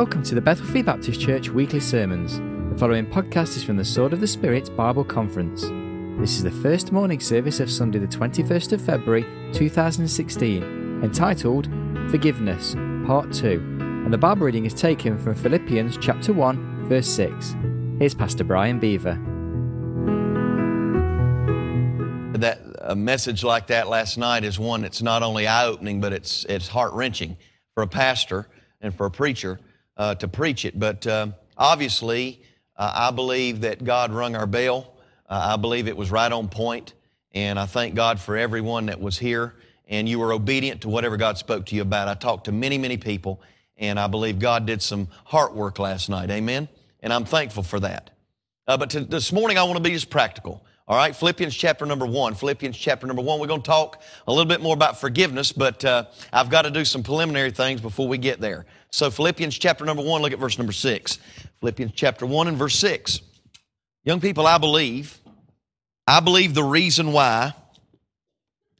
Welcome to the Bethel Free Baptist Church weekly sermons. The following podcast is from the Sword of the Spirit Bible Conference. This is the first morning service of Sunday, the 21st of February 2016, entitled Forgiveness, Part 2. And the Bible reading is taken from Philippians chapter 1, verse 6. Here's Pastor Brian Beaver. That a message like that last night is one that's not only eye-opening, but it's it's heart-wrenching for a pastor and for a preacher uh, to preach it. But um, obviously, uh, I believe that God rung our bell. Uh, I believe it was right on point, and I thank God for everyone that was here and you were obedient to whatever God spoke to you about. I talked to many, many people, and I believe God did some heart work last night. Amen. And I'm thankful for that. Uh, but to, this morning, I want to be just practical. All right, Philippians chapter number one. Philippians chapter number one. We're going to talk a little bit more about forgiveness, but uh, I've got to do some preliminary things before we get there. So, Philippians chapter number one, look at verse number six. Philippians chapter one and verse six. Young people, I believe, I believe the reason why,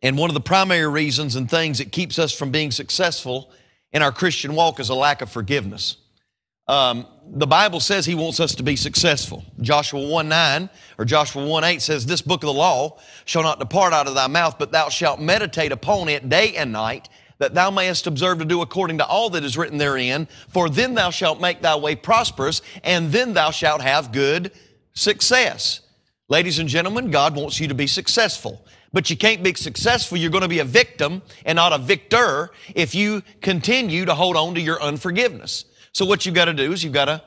and one of the primary reasons and things that keeps us from being successful in our Christian walk is a lack of forgiveness. Um, the Bible says He wants us to be successful. Joshua 1 9 or Joshua 1 8 says, This book of the law shall not depart out of thy mouth, but thou shalt meditate upon it day and night, that thou mayest observe to do according to all that is written therein. For then thou shalt make thy way prosperous, and then thou shalt have good success. Ladies and gentlemen, God wants you to be successful. But you can't be successful. You're going to be a victim and not a victor if you continue to hold on to your unforgiveness. So what you've got to do is you've got to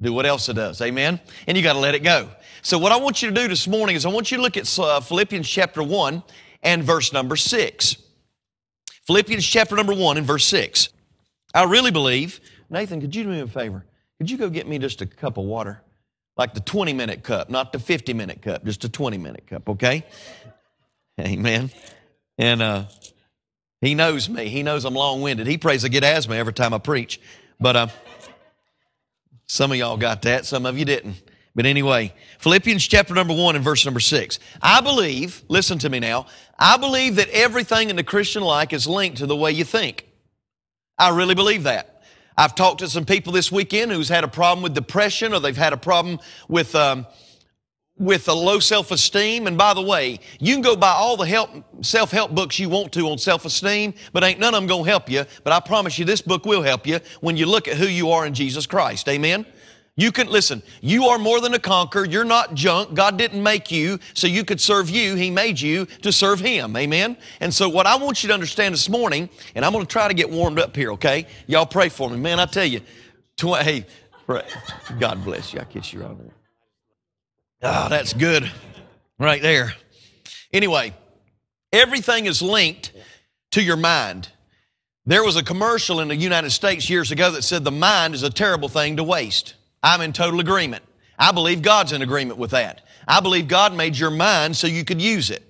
do what Elsa does. Amen? And you got to let it go. So what I want you to do this morning is I want you to look at uh, Philippians chapter 1 and verse number 6. Philippians chapter number 1 and verse 6. I really believe, Nathan, could you do me a favor? Could you go get me just a cup of water? Like the 20 minute cup, not the 50 minute cup, just a 20 minute cup, okay? Amen. And uh, he knows me. He knows I'm long winded. He prays I get asthma every time I preach. But uh, some of y'all got that, some of you didn't. But anyway, Philippians chapter number one and verse number six. I believe, listen to me now, I believe that everything in the Christian life is linked to the way you think. I really believe that. I've talked to some people this weekend who's had a problem with depression or they've had a problem with um, with a low self-esteem. And by the way, you can go buy all the help, self-help books you want to on self-esteem, but ain't none of them going to help you. But I promise you this book will help you when you look at who you are in Jesus Christ. Amen? You can, listen, you are more than a conqueror. You're not junk. God didn't make you so you could serve you. He made you to serve Him. Amen? And so what I want you to understand this morning, and I'm going to try to get warmed up here, okay? Y'all pray for me. Man, I tell you, tw- hey, pray. God bless you. I kiss you right there. Oh, that's good right there. Anyway, everything is linked to your mind. There was a commercial in the United States years ago that said the mind is a terrible thing to waste. I'm in total agreement. I believe God's in agreement with that. I believe God made your mind so you could use it.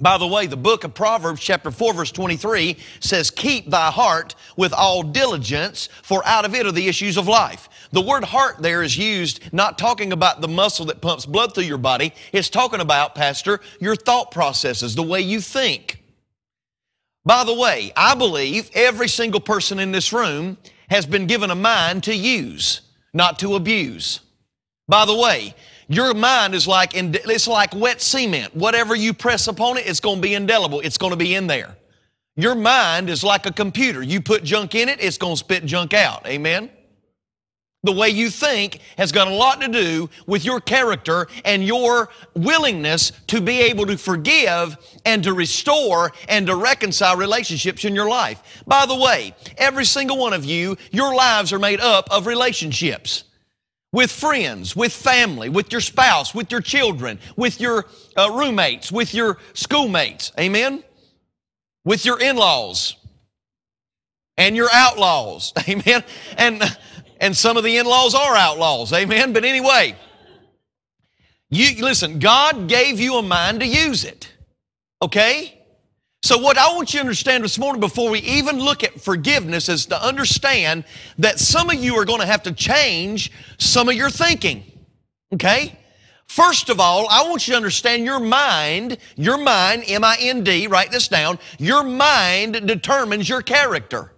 By the way, the book of Proverbs chapter 4 verse 23 says, keep thy heart with all diligence, for out of it are the issues of life. The word heart there is used not talking about the muscle that pumps blood through your body. It's talking about, Pastor, your thought processes, the way you think. By the way, I believe every single person in this room has been given a mind to use, not to abuse. By the way, your mind is like, it's like wet cement. Whatever you press upon it, it's going to be indelible. It's going to be in there. Your mind is like a computer. You put junk in it, it's going to spit junk out. Amen? The way you think has got a lot to do with your character and your willingness to be able to forgive and to restore and to reconcile relationships in your life. By the way, every single one of you, your lives are made up of relationships. With friends, with family, with your spouse, with your children, with your uh, roommates, with your schoolmates. Amen? With your in-laws and your outlaws. Amen? And and some of the in-laws are outlaws. Amen. But anyway, you listen, God gave you a mind to use it. Okay? So what I want you to understand this morning before we even look at forgiveness is to understand that some of you are going to have to change some of your thinking. Okay? First of all, I want you to understand your mind, your mind, M-I-N-D, write this down, your mind determines your character.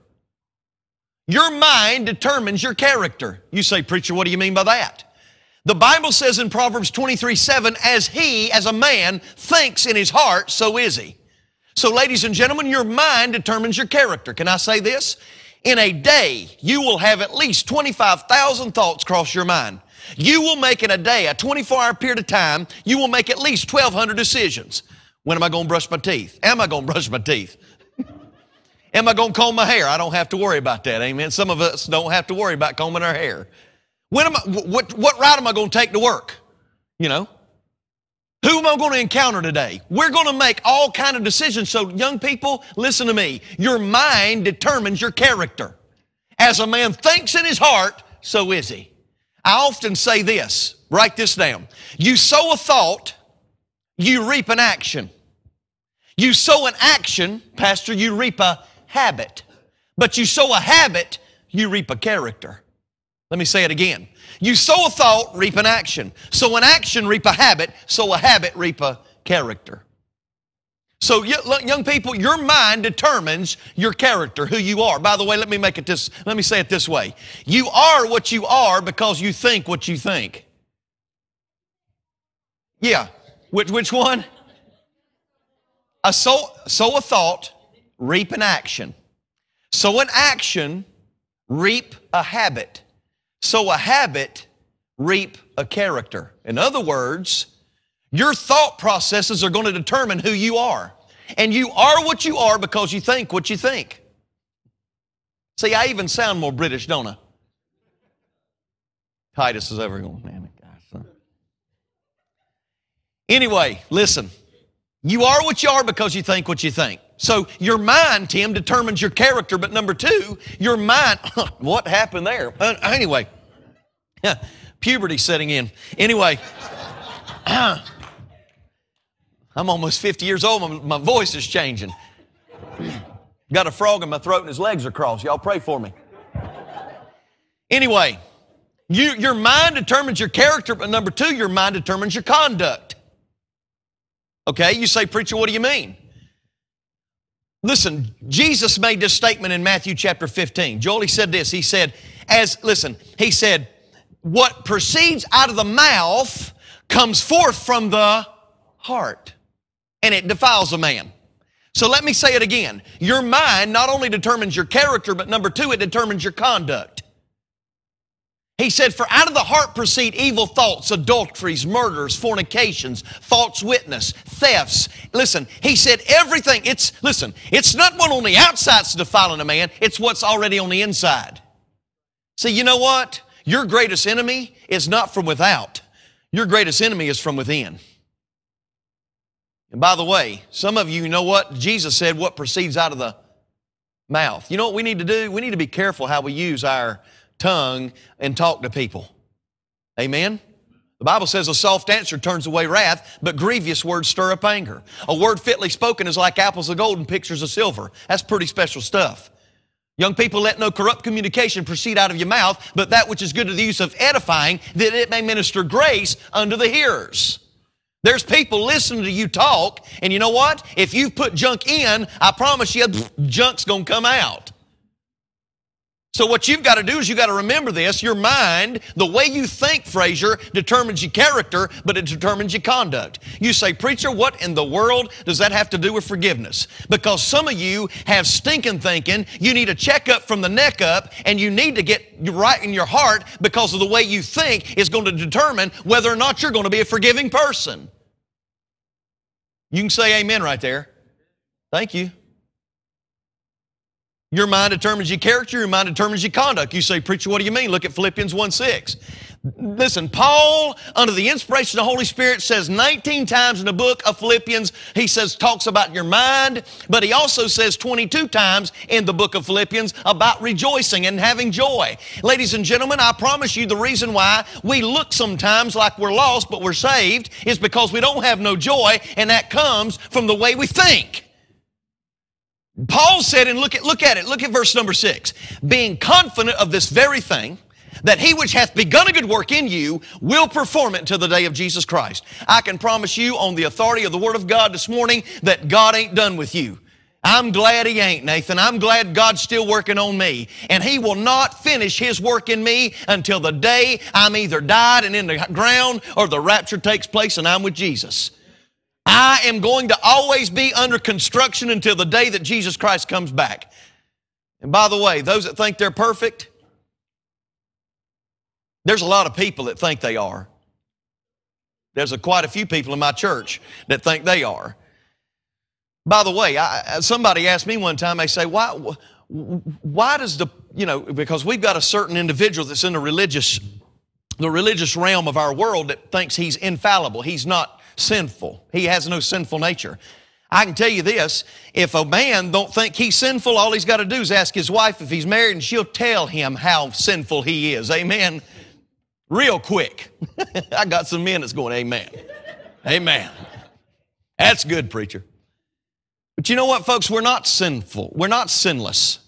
Your mind determines your character. You say, Preacher, what do you mean by that? The Bible says in Proverbs 23 7, as he, as a man, thinks in his heart, so is he. So, ladies and gentlemen, your mind determines your character. Can I say this? In a day, you will have at least 25,000 thoughts cross your mind. You will make in a day, a 24 hour period of time, you will make at least 1,200 decisions. When am I going to brush my teeth? Am I going to brush my teeth? am I going to comb my hair? I don't have to worry about that. Amen. Some of us don't have to worry about combing our hair. When am I, what, what route am I going to take to work? You know? Who am I going to encounter today? We're going to make all kind of decisions. So young people, listen to me. Your mind determines your character. As a man thinks in his heart, so is he. I often say this, write this down. You sow a thought, you reap an action. You sow an action, Pastor, you reap a habit. But you sow a habit, you reap a character. Let me say it again. You sow a thought, reap an action. Sow an action, reap a habit. Sow a habit, reap a character. So, young people, your mind determines your character, who you are. By the way, let me make it this, let me say it this way. You are what you are because you think what you think. Yeah. Which, which one? A sow, sow a thought, reap an action. Sow an action, reap a habit. Sow a habit, reap a character. In other words, your thought processes are going to determine who you are. And you are what you are because you think what you think. See, I even sound more British, don't I? Titus is ever going, man, guys. Anyway, listen. You are what you are because you think what you think. So your mind, Tim, determines your character. But number two, your mind, what happened there? Uh, anyway, puberty setting in. Anyway, I'm almost 50 years old. My, my voice is changing. Got a frog in my throat and his legs are crossed. Y'all pray for me. Anyway, you, your mind determines your character, but number two, your mind determines your conduct. Okay, you say, Preacher, what do you mean? Listen, Jesus made this statement in Matthew chapter 15. Joel, he said this. He said, as, listen, he said, what proceeds out of the mouth comes forth from the heart and it defiles a man. So let me say it again. Your mind not only determines your character, but number two, it determines your conduct. He said, For out of the heart proceed evil thoughts, adulteries, murders, fornications, false witness, thefts. Listen, he said everything, it's, listen, it's not what on the outside's defiling a man, it's what's already on the inside. See, you know what? Your greatest enemy is not from without. Your greatest enemy is from within. And by the way, some of you know what? Jesus said what proceeds out of the mouth. You know what we need to do? We need to be careful how we use our tongue and talk to people. Amen? The Bible says a soft answer turns away wrath, but grievous words stir up anger. A word fitly spoken is like apples of gold and pictures of silver. That's pretty special stuff. Young people, let no corrupt communication proceed out of your mouth, but that which is good to the use of edifying, that it may minister grace unto the hearers. There's people listening to you talk, and you know what? If you've put junk in, I promise you, junk's gonna come out. So what you've got to do is you've got to remember this. Your mind, the way you think, Frazier, determines your character, but it determines your conduct. You say, preacher, what in the world does that have to do with forgiveness? Because some of you have stinking thinking. You need a checkup from the neck up, and you need to get right in your heart because of the way you think is going to determine whether or not you're going to be a forgiving person. You can say amen right there. Thank you. Your mind determines your character, your mind determines your conduct. You say, Preacher, what do you mean? Look at Philippians 1 6. Listen, Paul, under the inspiration of the Holy Spirit, says 19 times in the book of Philippians, he says, talks about your mind, but he also says 22 times in the book of Philippians about rejoicing and having joy. Ladies and gentlemen, I promise you the reason why we look sometimes like we're lost, but we're saved is because we don't have no joy, and that comes from the way we think. Paul said, and look at, look at it, look at verse number six. Being confident of this very thing, that he which hath begun a good work in you will perform it until the day of Jesus Christ. I can promise you on the authority of the Word of God this morning that God ain't done with you. I'm glad he ain't, Nathan. I'm glad God's still working on me. And he will not finish his work in me until the day I'm either died and in the ground or the rapture takes place and I'm with Jesus. I am going to always be under construction until the day that Jesus Christ comes back. And by the way, those that think they're perfect, there's a lot of people that think they are. There's a, quite a few people in my church that think they are. By the way, I, somebody asked me one time, they say, why, why does the, you know, because we've got a certain individual that's in the religious, the religious realm of our world that thinks he's infallible. He's not sinful. He has no sinful nature. I can tell you this, if a man don't think he's sinful, all he's got to do is ask his wife if he's married and she'll tell him how sinful he is. Amen. Real quick. I got some men that's going, Amen. Amen. That's good, preacher. But you know what, folks? We're not sinful. We're not sinless.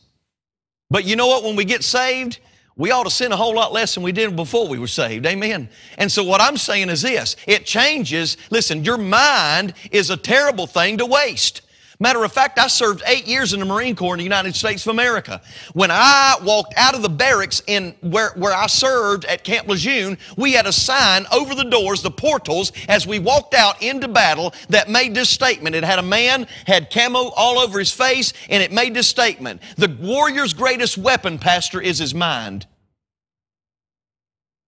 But you know what? When we get saved, we ought to sin a whole lot less than we did before we were saved. Amen. And so what I'm saying is this it changes. Listen, your mind is a terrible thing to waste. Matter of fact, I served eight years in the Marine Corps in the United States of America. When I walked out of the barracks in where, where I served at Camp Lejeune, we had a sign over the doors, the portals, as we walked out into battle that made this statement. It had a man, had camo all over his face, and it made this statement. The warrior's greatest weapon, Pastor, is his mind.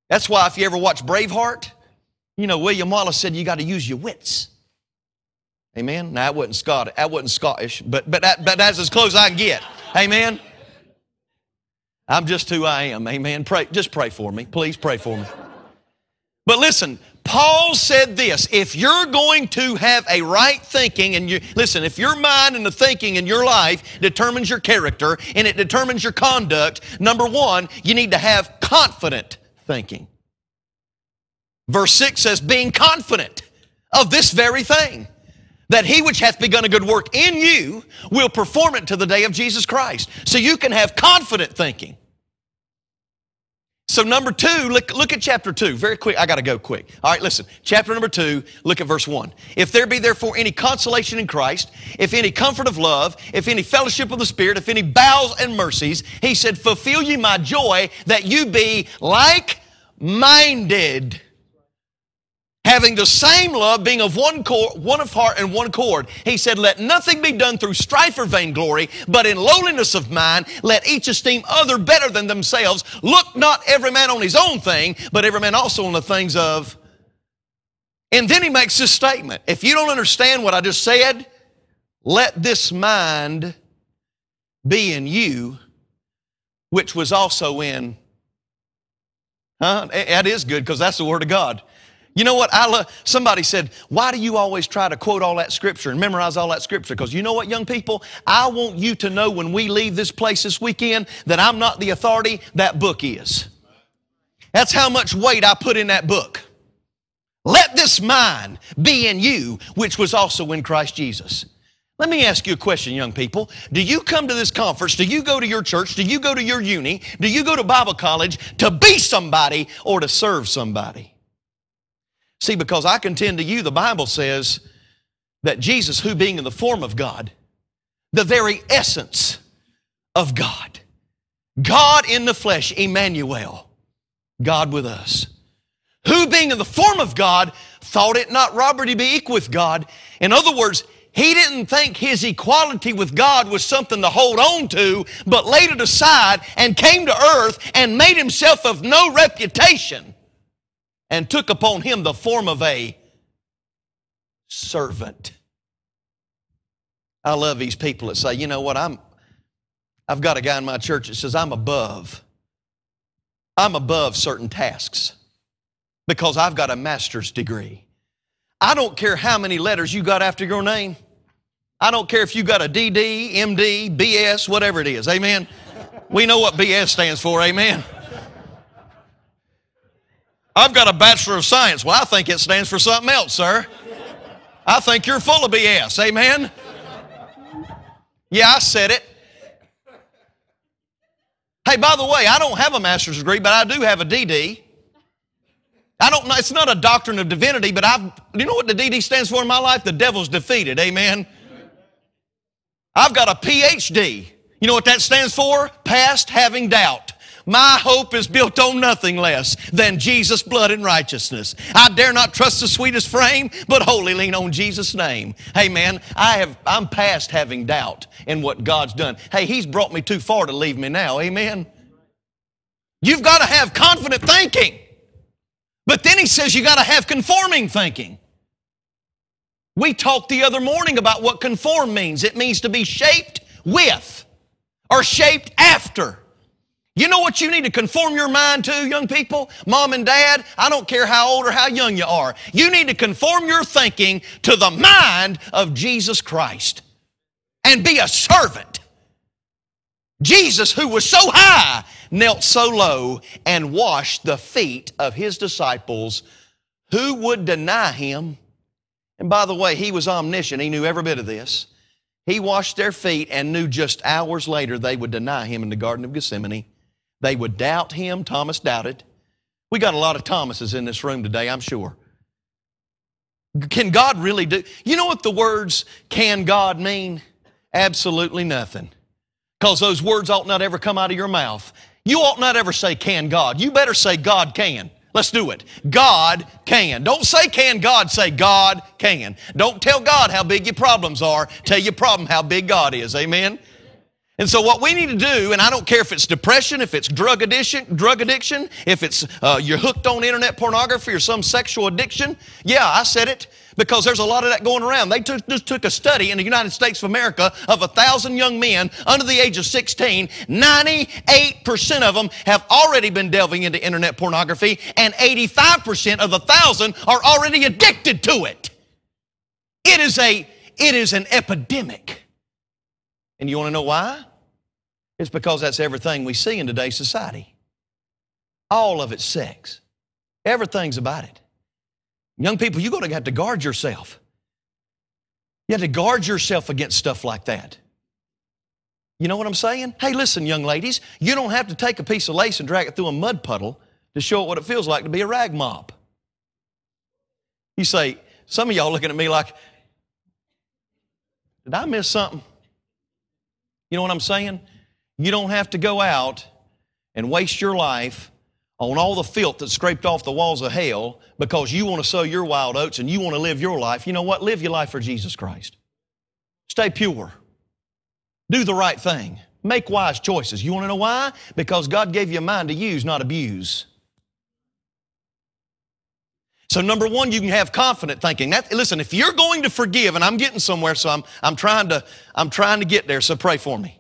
That's why if you ever watch Braveheart, you know, William Wallace said you got to use your wits. Amen. Now that wasn't Scottish. That wasn't Scottish, but but that, but that's as close as I can get. Amen. I'm just who I am. Amen. Pray, just pray for me. Please pray for me. But listen, Paul said this, if you're going to have a right thinking and you, listen, if your mind and the thinking in your life determines your character and it determines your conduct, number one, you need to have confident thinking. Verse 6 says, being confident of this very thing that he which hath begun a good work in you will perform it to the day of Jesus Christ. So you can have confident thinking. So, number two, look, look at chapter two. Very quick, I got to go quick. All right, listen. Chapter number two, look at verse one. If there be therefore any consolation in Christ, if any comfort of love, if any fellowship of the Spirit, if any bowels and mercies, he said, fulfill ye my joy that you be like minded having the same love, being of one, cord, one of heart and one accord. He said, Let nothing be done through strife or vainglory, but in lowliness of mind, let each esteem other better than themselves. Look not every man on his own thing, but every man also on the things of. And then he makes this statement If you don't understand what I just said, let this mind be in you, which was also in. Huh? That is good because that's the Word of God. You know what? I love, somebody said, why do you always try to quote all that scripture and memorize all that scripture? Because you know what, young people? I want you to know when we leave this place this weekend that I'm not the authority, that book is. That's how much weight I put in that book. Let this mind be in you, which was also in Christ Jesus. Let me ask you a question, young people. Do you come to this conference? Do you go to your church? Do you go to your uni? Do you go to Bible college to be somebody or to serve somebody? See, because I contend to you, the Bible says that Jesus, who being in the form of God, the very essence of God, God in the flesh, Emmanuel, God with us, who being in the form of God, thought it not robbery to be equal with God. In other words, he didn't think his equality with God was something to hold on to, but laid it aside and came to earth and made himself of no reputation and took upon him the form of a servant. I love these people that say, you know what, I'm, I've got a guy in my church that says, I'm above. I'm above certain tasks because I've got a master's degree. I don't care how many letters you got after your name. I don't care if you got a DD, MD, BS, whatever it is. Amen. We know what BS stands for. Amen. I've got a Bachelor of Science. Well, I think it stands for something else, sir. I think you're full of BS. Amen? Yeah, I said it. Hey, by the way, I don't have a master's degree, but I do have a DD. I don't know, it's not a doctrine of divinity, but I've, you know what the DD stands for in my life? The devil's defeated. Amen? I've got a PhD. You know what that stands for? Past having doubt. My hope is built on nothing less than Jesus' blood and righteousness. I dare not trust the sweetest frame, but wholly lean on Jesus' name. Hey man, I have, I'm past having doubt in what God's done. Hey, He's brought me too far to leave me now. Amen. You've got to have confident thinking. But then He says you got to have conforming thinking. We talked the other morning about what conform means. It means to be shaped with or shaped after. You know what you need to conform your mind to, young people? Mom and dad, I don't care how old or how young you are. You need to conform your thinking to the mind of Jesus Christ and be a servant. Jesus, who was so high, knelt so low and washed the feet of his disciples. Who would deny him? And by the way, he was omniscient. He knew every bit of this. He washed their feet and knew just hours later they would deny him in the Garden of Gethsemane. They would doubt him. Thomas doubted. We got a lot of Thomases in this room today, I'm sure. Can God really do? You know what the words can God mean? Absolutely nothing. Because those words ought not ever come out of your mouth. You ought not ever say, Can God? You better say, God can. Let's do it. God can. Don't say can God, say God can. Don't tell God how big your problems are. Tell your problem how big God is. Amen? And so what we need to do, and I don't care if it's depression, if it's drug addiction, drug addiction, if it's uh, you're hooked on internet pornography or some sexual addiction. Yeah, I said it because there's a lot of that going around. They took, just took a study in the United States of America of a thousand young men under the age of 16. 98% of them have already been delving into internet pornography, and 85% of the thousand are already addicted to it. It is a it is an epidemic. And you want to know why? It's because that's everything we see in today's society. All of it's sex. Everything's about it. Young people, you're going to have to guard yourself. You have to guard yourself against stuff like that. You know what I'm saying? Hey, listen, young ladies, you don't have to take a piece of lace and drag it through a mud puddle to show it what it feels like to be a rag mop. You say, some of y'all looking at me like, did I miss something? You know what I'm saying? You don't have to go out and waste your life on all the filth that's scraped off the walls of hell because you want to sow your wild oats and you want to live your life. You know what? Live your life for Jesus Christ. Stay pure. Do the right thing. Make wise choices. You want to know why? Because God gave you a mind to use, not abuse. So number one, you can have confident thinking. That, listen, if you're going to forgive, and I'm getting somewhere, so I'm, I'm trying to, I'm trying to get there, so pray for me.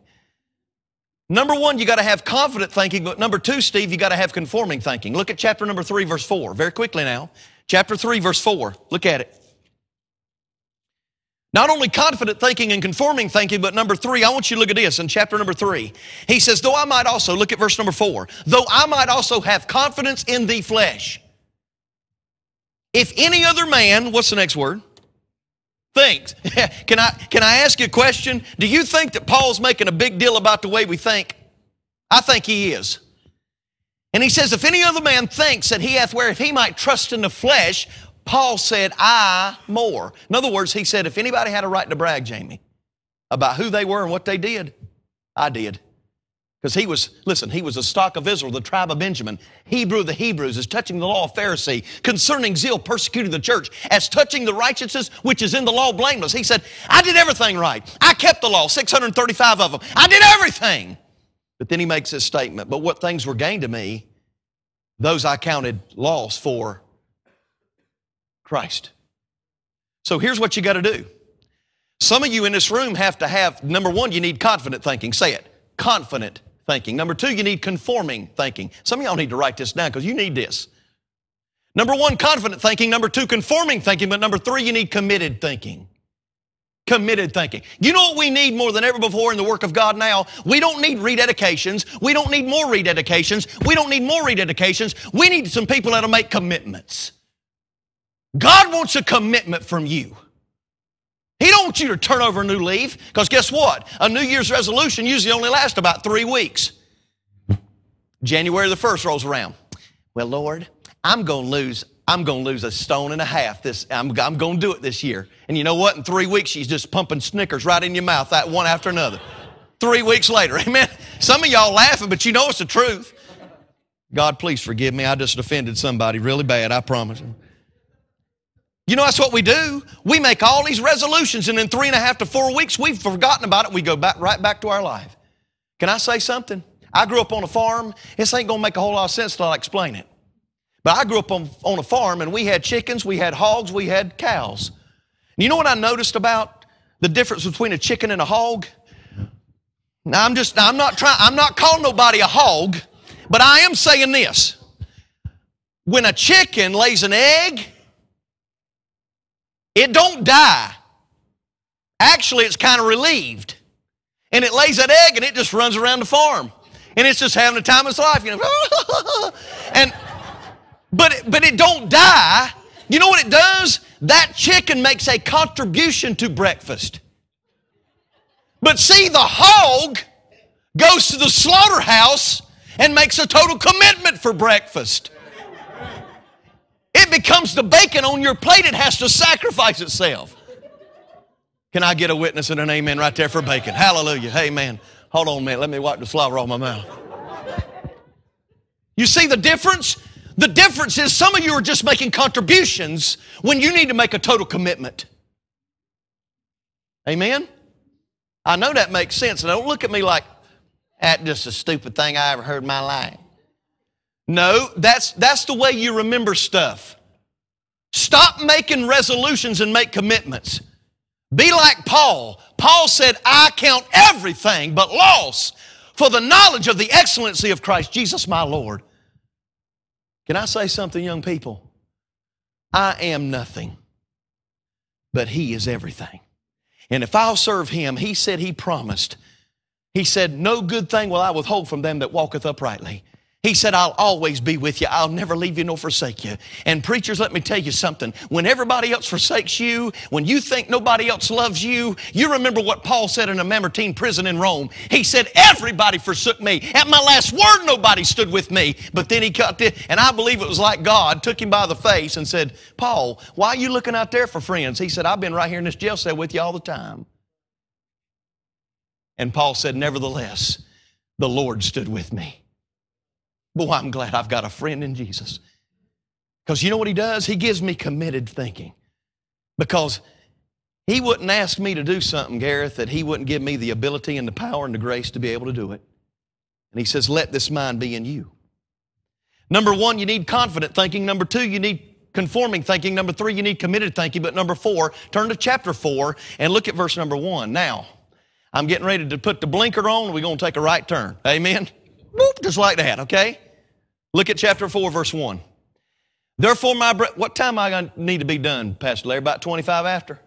Number one, you got to have confident thinking, but number two, Steve, you got to have conforming thinking. Look at chapter number three, verse four, very quickly now. Chapter three, verse four. Look at it. Not only confident thinking and conforming thinking, but number three, I want you to look at this in chapter number three. He says, Though I might also, look at verse number four, though I might also have confidence in the flesh. If any other man, what's the next word? Thinks. can, I, can I ask you a question? Do you think that Paul's making a big deal about the way we think? I think he is. And he says, if any other man thinks that he hath where if he might trust in the flesh, Paul said, I more. In other words, he said, if anybody had a right to brag, Jamie, about who they were and what they did, I did. Because he was, listen, he was the stock of Israel, the tribe of Benjamin. Hebrew of the Hebrews, as touching the law of Pharisee, concerning zeal persecuting the church, as touching the righteousness which is in the law blameless. He said, I did everything right. I kept the law, 635 of them. I did everything. But then he makes this statement, but what things were gained to me, those I counted loss for Christ. So here's what you got to do. Some of you in this room have to have, number one, you need confident thinking. Say it, confident thinking. Number two, you need conforming thinking. Some of y'all need to write this down because you need this. Number one, confident thinking. Number two, conforming thinking. But number three, you need committed thinking. Committed thinking. You know what we need more than ever before in the work of God now? We don't need rededications. We don't need more rededications. We don't need more rededications. We need some people that'll make commitments. God wants a commitment from you. He don't want you to turn over a new leaf because guess what? A New Year's resolution usually only lasts about three weeks. January the 1st rolls around. Well, Lord, I'm going to lose I'm going to lose a stone and a half. This, I'm, I'm going to do it this year. And you know what? In three weeks, she's just pumping Snickers right in your mouth, that one after another. Three weeks later, amen. Some of y'all laughing, but you know it's the truth. God, please forgive me. I just offended somebody really bad, I promise. You know, that's what we do. We make all these resolutions, and in three and a half to four weeks, we've forgotten about it. We go back right back to our life. Can I say something? I grew up on a farm. This ain't gonna make a whole lot of sense till I explain it. But I grew up on, on a farm, and we had chickens, we had hogs, we had cows. And you know what I noticed about the difference between a chicken and a hog? Now I'm just, I'm not trying, I'm not calling nobody a hog, but I am saying this. When a chicken lays an egg, it don't die. Actually, it's kind of relieved. And it lays that egg and it just runs around the farm. And it's just having the time of its life, you know. and but it, but it don't die. You know what it does? That chicken makes a contribution to breakfast. But see, the hog goes to the slaughterhouse and makes a total commitment for breakfast. It becomes the bacon on your plate. It has to sacrifice itself. Can I get a witness and an amen right there for bacon? Hallelujah. Amen. Hold on a minute. Let me wipe the slobber off my mouth. You see the difference? The difference is some of you are just making contributions when you need to make a total commitment. Amen? I know that makes sense. And don't look at me like, that's just a stupid thing I ever heard in my life. No, that's, that's the way you remember stuff. Stop making resolutions and make commitments. Be like Paul. Paul said, I count everything but loss for the knowledge of the excellency of Christ Jesus my Lord. Can I say something, young people? I am nothing, but He is everything. And if I'll serve Him, He said He promised. He said, No good thing will I withhold from them that walketh uprightly. He said, I'll always be with you. I'll never leave you nor forsake you. And preachers, let me tell you something. When everybody else forsakes you, when you think nobody else loves you, you remember what Paul said in a Mamertine prison in Rome. He said, everybody forsook me. At my last word, nobody stood with me. But then he cut it, and I believe it was like God took him by the face and said, Paul, why are you looking out there for friends? He said, I've been right here in this jail cell with you all the time. And Paul said, nevertheless, the Lord stood with me. Boy, I'm glad I've got a friend in Jesus. Because you know what he does? He gives me committed thinking. Because he wouldn't ask me to do something, Gareth, that he wouldn't give me the ability and the power and the grace to be able to do it. And he says, Let this mind be in you. Number one, you need confident thinking. Number two, you need conforming thinking. Number three, you need committed thinking. But number four, turn to chapter four and look at verse number one. Now, I'm getting ready to put the blinker on. We're going to take a right turn. Amen? Boop, just like that, okay? Look at chapter 4, verse 1. Therefore, my bre- what time am I going to need to be done, Pastor Larry? About 25 after?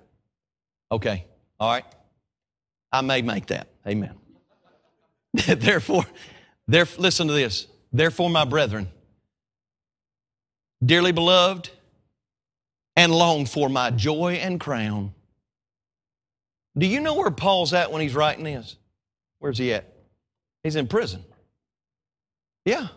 Okay. All right. I may make that. Amen. therefore, there, listen to this. Therefore, my brethren, dearly beloved, and long for my joy and crown. Do you know where Paul's at when he's writing this? Where's he at? He's in prison. Yeah.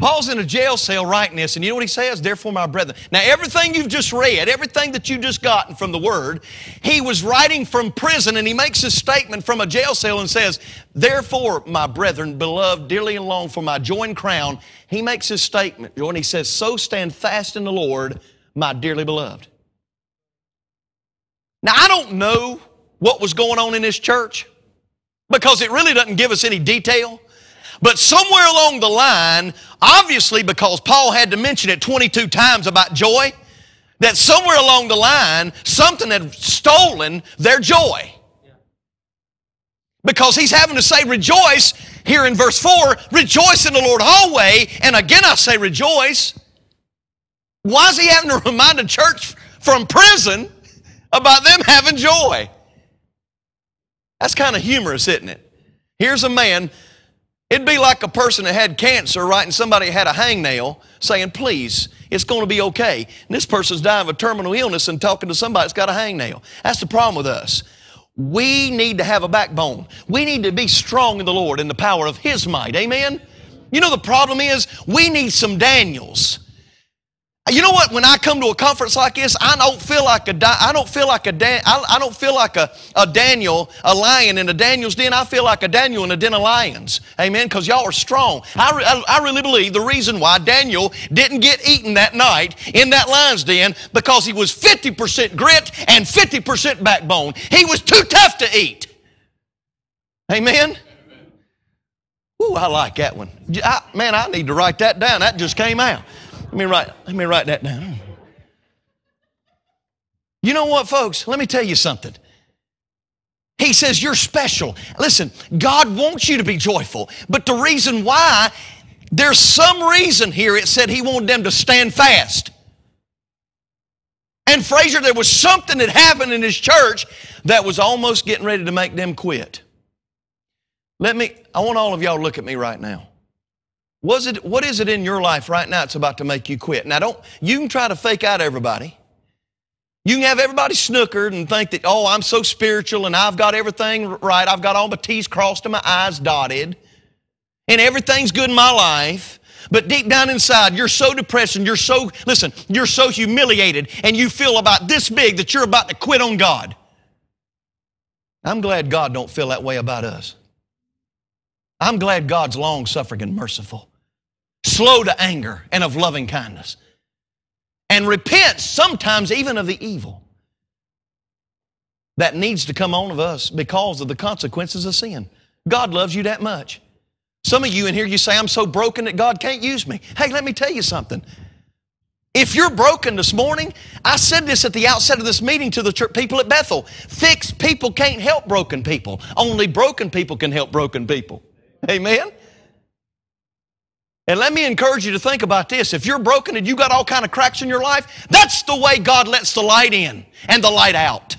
Paul's in a jail cell writing this, and you know what he says? Therefore, my brethren. Now, everything you've just read, everything that you've just gotten from the Word, he was writing from prison, and he makes a statement from a jail cell and says, Therefore, my brethren, beloved, dearly and long for my joy and crown, he makes his statement, and he says, So stand fast in the Lord, my dearly beloved. Now, I don't know what was going on in this church because it really doesn't give us any detail. But somewhere along the line, obviously because Paul had to mention it 22 times about joy, that somewhere along the line, something had stolen their joy. Because he's having to say rejoice here in verse 4, rejoice in the Lord always, and again I say rejoice. Why is he having to remind a church from prison about them having joy? That's kind of humorous, isn't it? Here's a man It'd be like a person that had cancer, right, and somebody had a hangnail saying, please, it's going to be okay. And this person's dying of a terminal illness and talking to somebody that's got a hangnail. That's the problem with us. We need to have a backbone. We need to be strong in the Lord in the power of His might. Amen? You know, the problem is we need some Daniels. You know what? When I come to a conference like this, I don't feel like a I don't feel like a Dan, I, I don't feel like a, a Daniel, a lion in a Daniel's den. I feel like a Daniel in a den of lions. Amen. Because y'all are strong. I, I, I really believe the reason why Daniel didn't get eaten that night in that lion's den because he was 50% grit and 50% backbone. He was too tough to eat. Amen. Ooh, I like that one. I, man, I need to write that down. That just came out. Let me write, let me write that down. You know what, folks? Let me tell you something. He says you're special. Listen, God wants you to be joyful, but the reason why, there's some reason here it said He wanted them to stand fast. And Fraser, there was something that happened in his church that was almost getting ready to make them quit. Let me, I want all of y'all to look at me right now. Was it, what is it in your life right now that's about to make you quit? Now, don't, you can try to fake out everybody. You can have everybody snookered and think that, oh, I'm so spiritual and I've got everything right. I've got all my T's crossed and my I's dotted. And everything's good in my life. But deep down inside, you're so depressed and you're so, listen, you're so humiliated and you feel about this big that you're about to quit on God. I'm glad God don't feel that way about us. I'm glad God's long suffering and merciful slow to anger, and of loving kindness. And repent sometimes even of the evil that needs to come on of us because of the consequences of sin. God loves you that much. Some of you in here, you say, I'm so broken that God can't use me. Hey, let me tell you something. If you're broken this morning, I said this at the outset of this meeting to the church, people at Bethel. Fixed people can't help broken people. Only broken people can help broken people. Amen? And let me encourage you to think about this. If you're broken and you got all kind of cracks in your life, that's the way God lets the light in and the light out.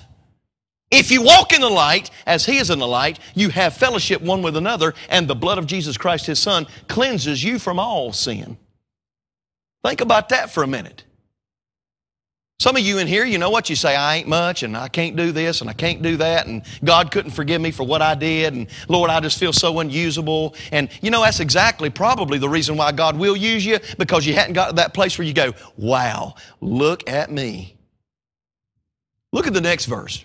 If you walk in the light, as He is in the light, you have fellowship one with another, and the blood of Jesus Christ, His Son, cleanses you from all sin. Think about that for a minute. Some of you in here, you know what? You say, I ain't much and I can't do this and I can't do that and God couldn't forgive me for what I did and Lord, I just feel so unusable. And you know, that's exactly probably the reason why God will use you because you hadn't got to that place where you go, wow, look at me. Look at the next verse.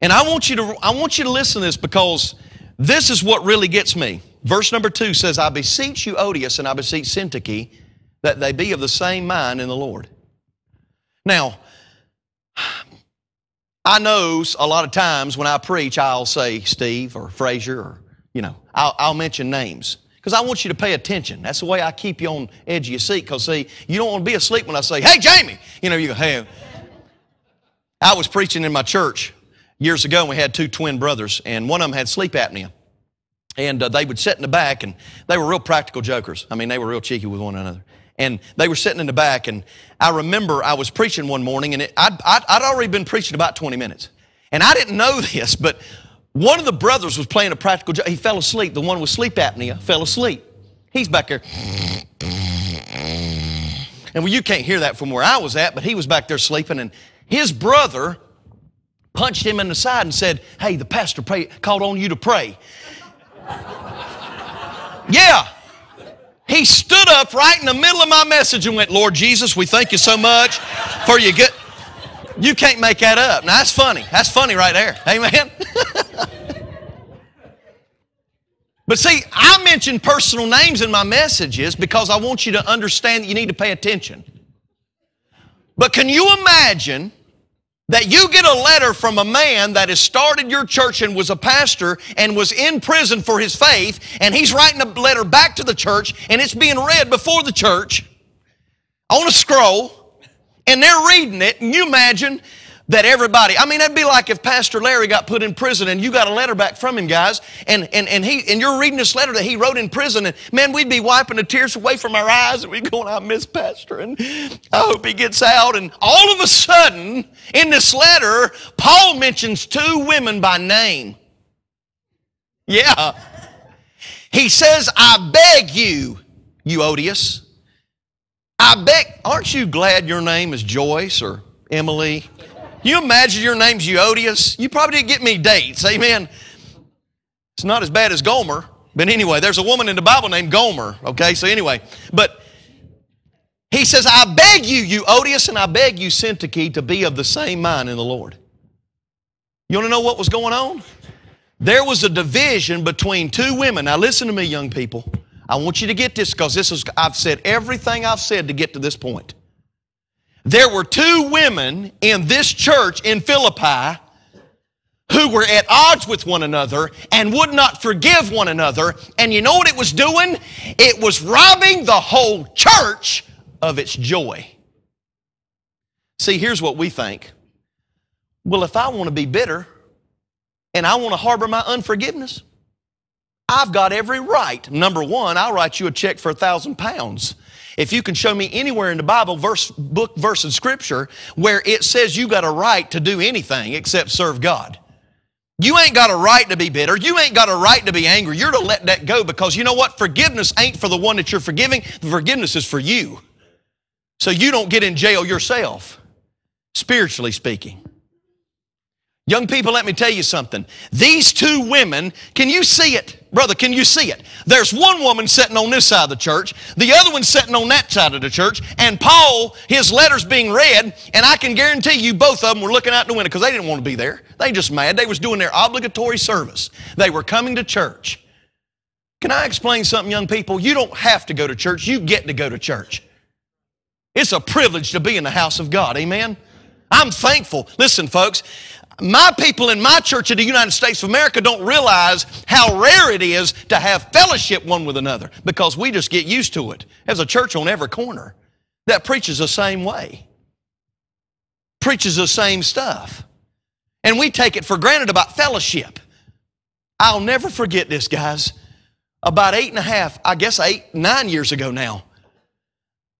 And I want you to, I want you to listen to this because this is what really gets me. Verse number two says, I beseech you, Euodias, and I beseech Syntyche, that they be of the same mind in the Lord. Now, I know a lot of times when I preach, I'll say Steve or Frazier or, you know, I'll, I'll mention names because I want you to pay attention. That's the way I keep you on edge of your seat because, see, you don't want to be asleep when I say, hey, Jamie. You know, you go, hey. I was preaching in my church years ago and we had two twin brothers and one of them had sleep apnea. And uh, they would sit in the back and they were real practical jokers. I mean, they were real cheeky with one another and they were sitting in the back. And I remember I was preaching one morning, and it, I'd, I'd, I'd already been preaching about 20 minutes. And I didn't know this, but one of the brothers was playing a practical joke. He fell asleep. The one with sleep apnea fell asleep. He's back there. And well, you can't hear that from where I was at, but he was back there sleeping. And his brother punched him in the side and said, Hey, the pastor pray, called on you to pray. yeah. He stood up right in the middle of my message and went, Lord Jesus, we thank you so much for your good. You can't make that up. Now, that's funny. That's funny right there. Amen. but see, I mention personal names in my messages because I want you to understand that you need to pay attention. But can you imagine that you get a letter from a man that has started your church and was a pastor and was in prison for his faith, and he's writing a letter back to the church, and it's being read before the church. On a scroll, and they're reading it, and you imagine that everybody, I mean, that'd be like if Pastor Larry got put in prison and you got a letter back from him, guys, and, and, and, he, and you're reading this letter that he wrote in prison, and man, we'd be wiping the tears away from our eyes, and we'd going, I miss Pastor, and I hope he gets out. And all of a sudden, in this letter, Paul mentions two women by name. Yeah. He says, I beg you, Euodias. I beg, aren't you glad your name is Joyce or Emily you imagine your name's Euodias? You probably didn't get me dates. Amen. It's not as bad as Gomer. But anyway, there's a woman in the Bible named Gomer. Okay, so anyway, but He says, I beg you, Euodias, and I beg you, Syntyche, to be of the same mind in the Lord. You want to know what was going on? There was a division between two women. Now, listen to me, young people. I want you to get this because this is, I've said everything I've said to get to this point. There were two women in this church in Philippi who were at odds with one another and would not forgive one another. And you know what it was doing? It was robbing the whole church of its joy. See, here's what we think. Well, if I want to be bitter and I want to harbor my unforgiveness, I've got every right. Number one, I'll write you a check for a thousand pounds. If you can show me anywhere in the Bible, verse, book, verse, and scripture where it says you got a right to do anything except serve God. You ain't got a right to be bitter. You ain't got a right to be angry. You're to let that go because you know what? Forgiveness ain't for the one that you're forgiving. The forgiveness is for you. So you don't get in jail yourself, spiritually speaking. Young people, let me tell you something. These two women, can you see it? Brother, can you see it? There's one woman sitting on this side of the church, the other one sitting on that side of the church, and Paul, his letters being read, and I can guarantee you both of them were looking out the window because they didn't want to be there. They just mad. They was doing their obligatory service. They were coming to church. Can I explain something, young people? You don't have to go to church. You get to go to church. It's a privilege to be in the house of God. Amen? I'm thankful. Listen, folks, my people in my church in the United States of America don't realize how rare it is to have fellowship one with another because we just get used to it. There's a church on every corner that preaches the same way, preaches the same stuff. And we take it for granted about fellowship. I'll never forget this, guys. About eight and a half, I guess eight, nine years ago now,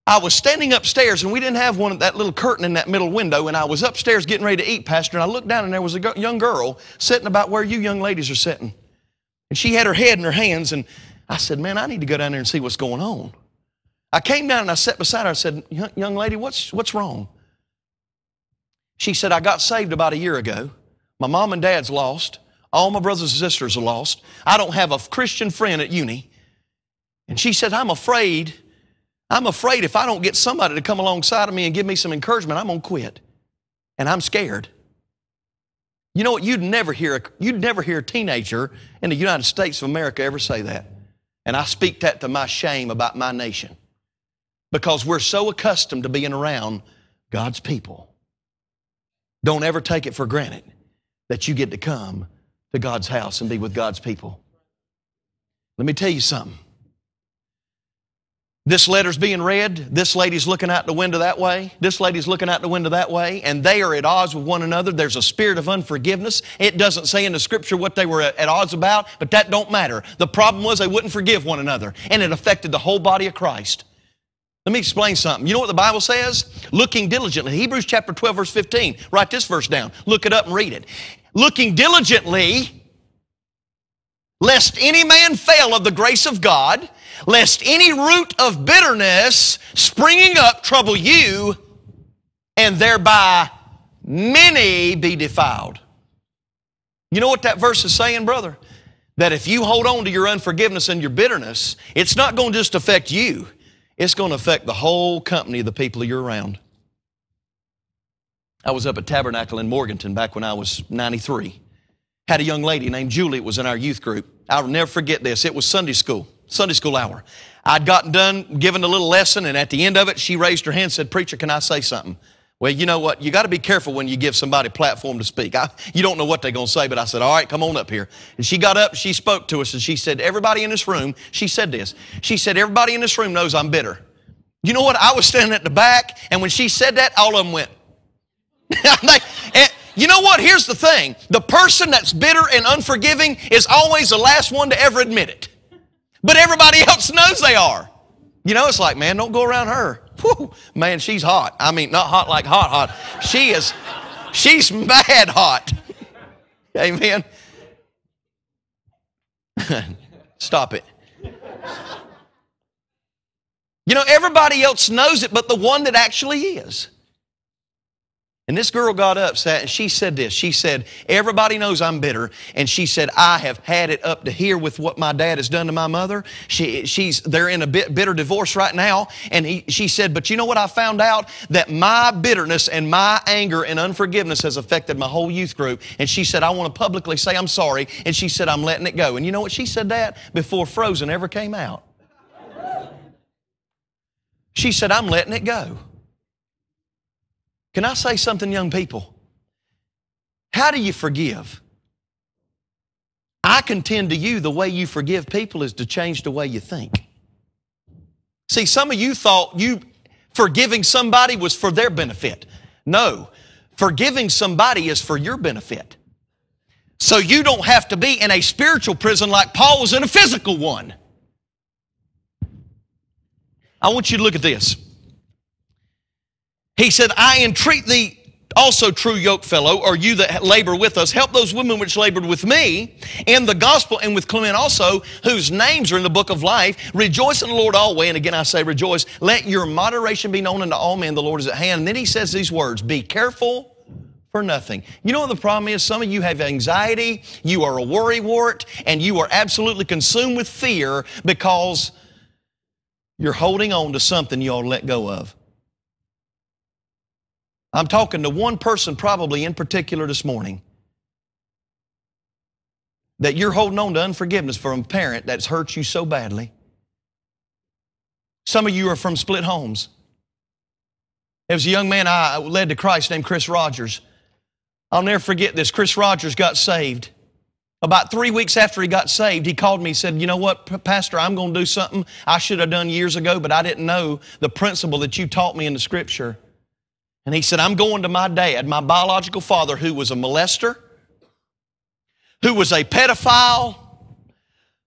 I was standing upstairs and we didn't have one of that little curtain in that middle window and I was upstairs getting ready to eat, Pastor, and I looked down and there was a young girl sitting about where you young ladies are sitting. And she had her head in her hands and I said, man, I need to go down there and see what's going on. I came down and I sat beside her. I said, young lady, what's, what's wrong? She said, I got saved about a year ago. My mom and dad's lost. All my brothers and sisters are lost. I don't have a Christian friend at uni. And she said, I'm afraid I'm afraid if I don't get somebody to come alongside of me and give me some encouragement, I'm going to quit. And I'm scared. You know what? You'd never hear a, you'd never hear a teenager in the United States of America ever say that. And I speak that to my shame about my nation. Because we're so accustomed to being around God's people. Don't ever take it for granted that you get to come to God's house and be with God's people. Let me tell you something. This letter's being read. This lady's looking out the window that way. This lady's looking out the window that way. And they are at odds with one another. There's a spirit of unforgiveness. It doesn't say in the scripture what they were at odds about, but that don't matter. The problem was they wouldn't forgive one another. And it affected the whole body of Christ. Let me explain something. You know what the Bible says? Looking diligently. Hebrews chapter 12, verse 15. Write this verse down. Look it up and read it. Looking diligently, lest any man fail of the grace of God, lest any root of bitterness springing up trouble you, and thereby many be defiled. You know what that verse is saying, brother? That if you hold on to your unforgiveness and your bitterness, it's not going to just affect you, it's going to affect the whole company of the people you're around. I was up at Tabernacle in Morganton back when I was 93. Had a young lady named Julie, it was in our youth group. I'll never forget this. It was Sunday school. Sunday school hour. I'd gotten done giving a little lesson, and at the end of it, she raised her hand and said, Preacher, can I say something? Well, you know what? You got to be careful when you give somebody a platform to speak. I, you don't know what they're going to say, but I said, All right, come on up here. And she got up, she spoke to us, and she said, Everybody in this room, she said this. She said, Everybody in this room knows I'm bitter. You know what? I was standing at the back, and when she said that, all of them went. and, you know what? Here's the thing the person that's bitter and unforgiving is always the last one to ever admit it but everybody else knows they are. You know, it's like, man, don't go around her. Whew, man, she's hot. I mean, not hot like hot, hot. She is, she's mad hot. Amen. Stop it. You know, everybody else knows it, but the one that actually is. And this girl got up, sat, and she said this. She said, Everybody knows I'm bitter. And she said, I have had it up to here with what my dad has done to my mother. She, she's, they're in a bit bitter divorce right now. And he, she said, But you know what? I found out that my bitterness and my anger and unforgiveness has affected my whole youth group. And she said, I want to publicly say I'm sorry. And she said, I'm letting it go. And you know what? She said that before Frozen ever came out. She said, I'm letting it go. Can I say something, young people? How do you forgive? I contend to you the way you forgive people is to change the way you think. See, some of you thought you forgiving somebody was for their benefit. No, forgiving somebody is for your benefit. So you don't have to be in a spiritual prison like Paul was in a physical one. I want you to look at this. He said, I entreat thee also, true yoke fellow, or you that labor with us, help those women which labored with me in the gospel and with Clement also, whose names are in the book of life. Rejoice in the Lord always. And again, I say rejoice. Let your moderation be known unto all men. The Lord is at hand. And then he says these words Be careful for nothing. You know what the problem is? Some of you have anxiety, you are a worry wart, and you are absolutely consumed with fear because you're holding on to something you ought to let go of. I'm talking to one person probably in particular this morning that you're holding on to unforgiveness from a parent that's hurt you so badly. Some of you are from split homes. There was a young man I led to Christ named Chris Rogers. I'll never forget this. Chris Rogers got saved. About three weeks after he got saved, he called me and said, You know what, Pastor, I'm going to do something I should have done years ago, but I didn't know the principle that you taught me in the scripture. And he said, I'm going to my dad, my biological father, who was a molester, who was a pedophile,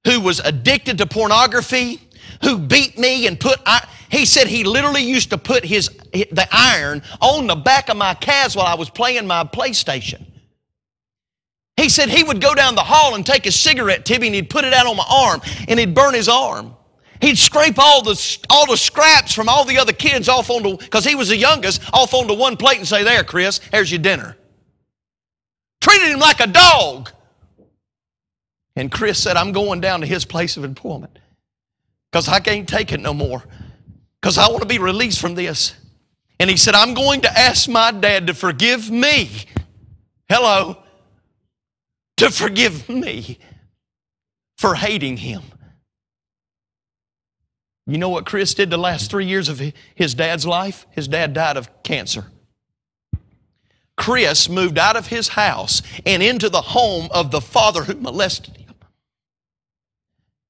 who was addicted to pornography, who beat me and put, I, he said he literally used to put his, the iron on the back of my calves while I was playing my PlayStation. He said he would go down the hall and take a cigarette tip and he'd put it out on my arm and he'd burn his arm. He'd scrape all the, all the scraps from all the other kids off onto, because he was the youngest, off onto one plate and say, There, Chris, here's your dinner. Treated him like a dog. And Chris said, I'm going down to his place of employment because I can't take it no more because I want to be released from this. And he said, I'm going to ask my dad to forgive me. Hello. To forgive me for hating him. You know what Chris did the last three years of his dad's life? His dad died of cancer. Chris moved out of his house and into the home of the father who molested him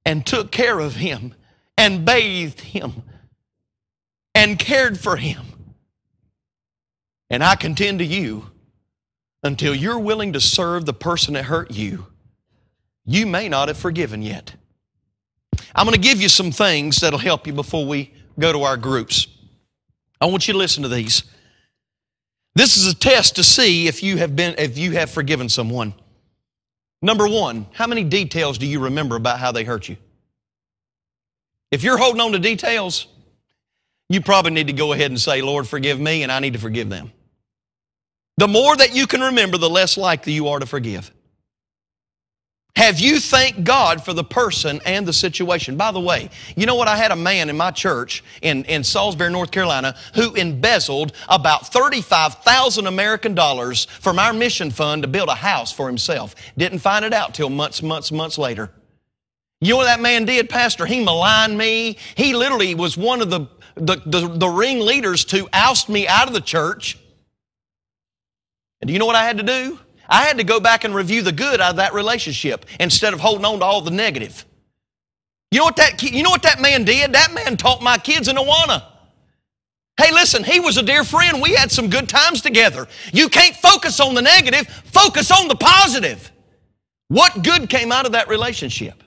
and took care of him and bathed him and cared for him. And I contend to you, until you're willing to serve the person that hurt you, you may not have forgiven yet. I'm going to give you some things that'll help you before we go to our groups. I want you to listen to these. This is a test to see if you have been if you have forgiven someone. Number 1, how many details do you remember about how they hurt you? If you're holding on to details, you probably need to go ahead and say, "Lord, forgive me and I need to forgive them." The more that you can remember, the less likely you are to forgive. Have you thanked God for the person and the situation? By the way, you know what? I had a man in my church in, in Salisbury, North Carolina, who embezzled about 35,000 American dollars from our mission fund to build a house for himself. Didn't find it out till months, months, months later. You know what that man did, Pastor? He maligned me. He literally was one of the, the, the, the ringleaders to oust me out of the church. And do you know what I had to do? I had to go back and review the good out of that relationship instead of holding on to all the negative. You know what that, you know what that man did? That man taught my kids in Awana. Hey, listen, he was a dear friend. We had some good times together. You can't focus on the negative, focus on the positive. What good came out of that relationship?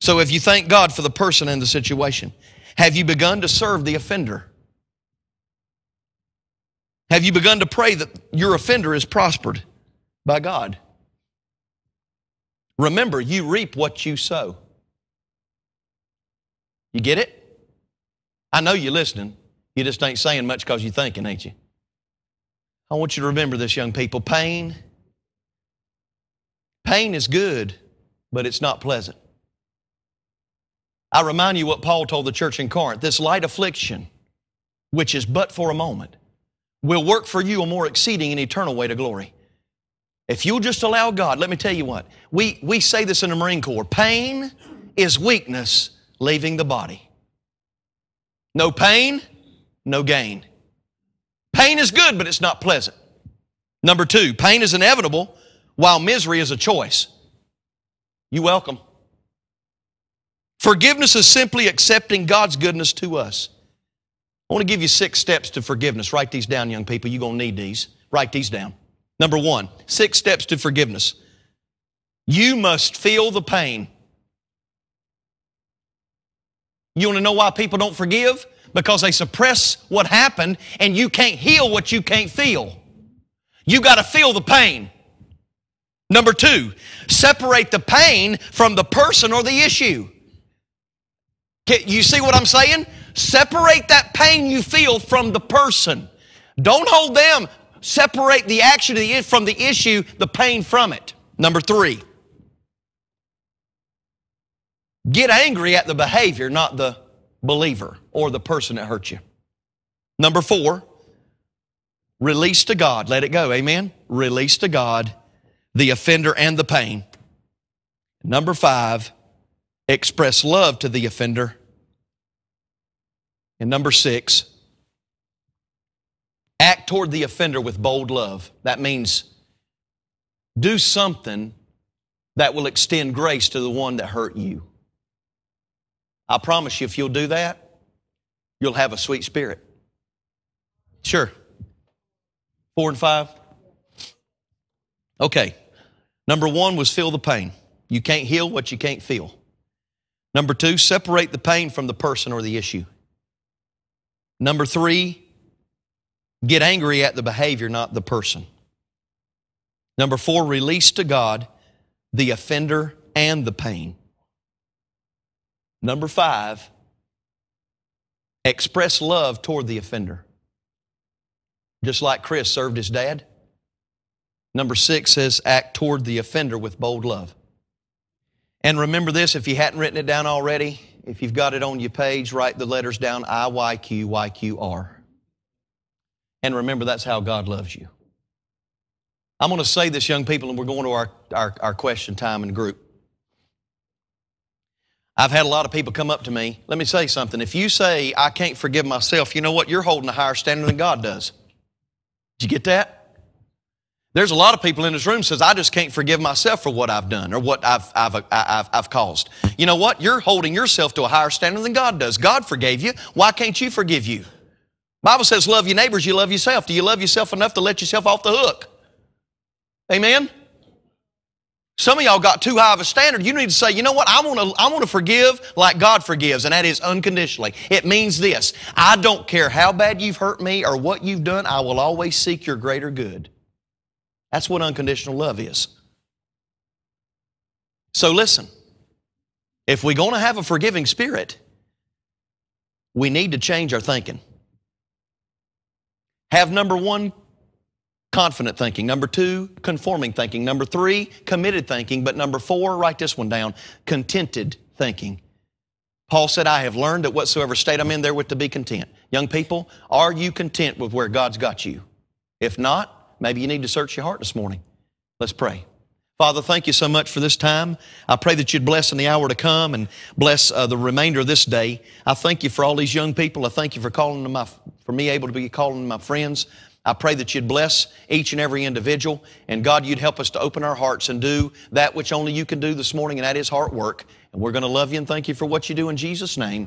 So, if you thank God for the person and the situation, have you begun to serve the offender? Have you begun to pray that your offender is prospered? By God. Remember, you reap what you sow. You get it? I know you're listening. You just ain't saying much because you're thinking, ain't you? I want you to remember this, young people. Pain, pain is good, but it's not pleasant. I remind you what Paul told the church in Corinth this light affliction, which is but for a moment, will work for you a more exceeding and eternal way to glory. If you'll just allow God, let me tell you what, we, we say this in the Marine Corps pain is weakness leaving the body. No pain, no gain. Pain is good, but it's not pleasant. Number two, pain is inevitable while misery is a choice. You welcome. Forgiveness is simply accepting God's goodness to us. I want to give you six steps to forgiveness. Write these down, young people. You're going to need these. Write these down. Number one, six steps to forgiveness. You must feel the pain. You want to know why people don't forgive? Because they suppress what happened and you can't heal what you can't feel. You got to feel the pain. Number two, separate the pain from the person or the issue. You see what I'm saying? Separate that pain you feel from the person. Don't hold them. Separate the action from the issue, the pain from it. Number three, get angry at the behavior, not the believer or the person that hurt you. Number four, release to God. Let it go. Amen. Release to God the offender and the pain. Number five, express love to the offender. And number six, act toward the offender with bold love. That means do something that will extend grace to the one that hurt you. I promise you, if you'll do that, you'll have a sweet spirit. Sure. Four and five? Okay. Number one was feel the pain. You can't heal what you can't feel. Number two, separate the pain from the person or the issue. Number three, get angry at the behavior, not the person. Number four, release to God the offender and the pain. Number five, express love toward the offender. Just like Chris served his dad. Number six says, act toward the offender with bold love. And remember this if you hadn't written it down already, if you've got it on your page, write the letters down I Y Q Y Q R. And remember, that's how God loves you. I'm going to say this, young people, and we're going to our, our, our question time in the group. I've had a lot of people come up to me. Let me say something. If you say, I can't forgive myself, you know what? You're holding a higher standard than God does. Did you get that? There's a lot of people in this room says, I just can't forgive myself for what I've done or what I've, I've, I've, I've caused. You know what? You're holding yourself to a higher standard than God does. God forgave you. Why can't you forgive you? Bible says, love your neighbors, you love yourself. Do you love yourself enough to let yourself off the hook? Amen? Some of y'all got too high of a standard. You need to say, you know what? I want to, I want to forgive like God forgives, and that is unconditionally. It means this I don't care how bad you've hurt me or what you've done, I will always seek your greater good. That's what unconditional love is. So listen, if we're going to have a forgiving spirit, we need to change our thinking. Have number one, confident thinking. Number two, conforming thinking. Number three, committed thinking. But number four, write this one down, contented thinking. Paul said, I have learned that whatsoever state I'm in, therewith to be content. Young people, are you content with where God's got you? If not, maybe you need to search your heart this morning. Let's pray. Father, thank you so much for this time. I pray that you'd bless in the hour to come and bless uh, the remainder of this day. I thank you for all these young people. I thank you for calling them my, for me able to be calling my friends. I pray that you'd bless each and every individual. And God, you'd help us to open our hearts and do that which only you can do this morning, and that is heart work. And we're going to love you and thank you for what you do in Jesus' name.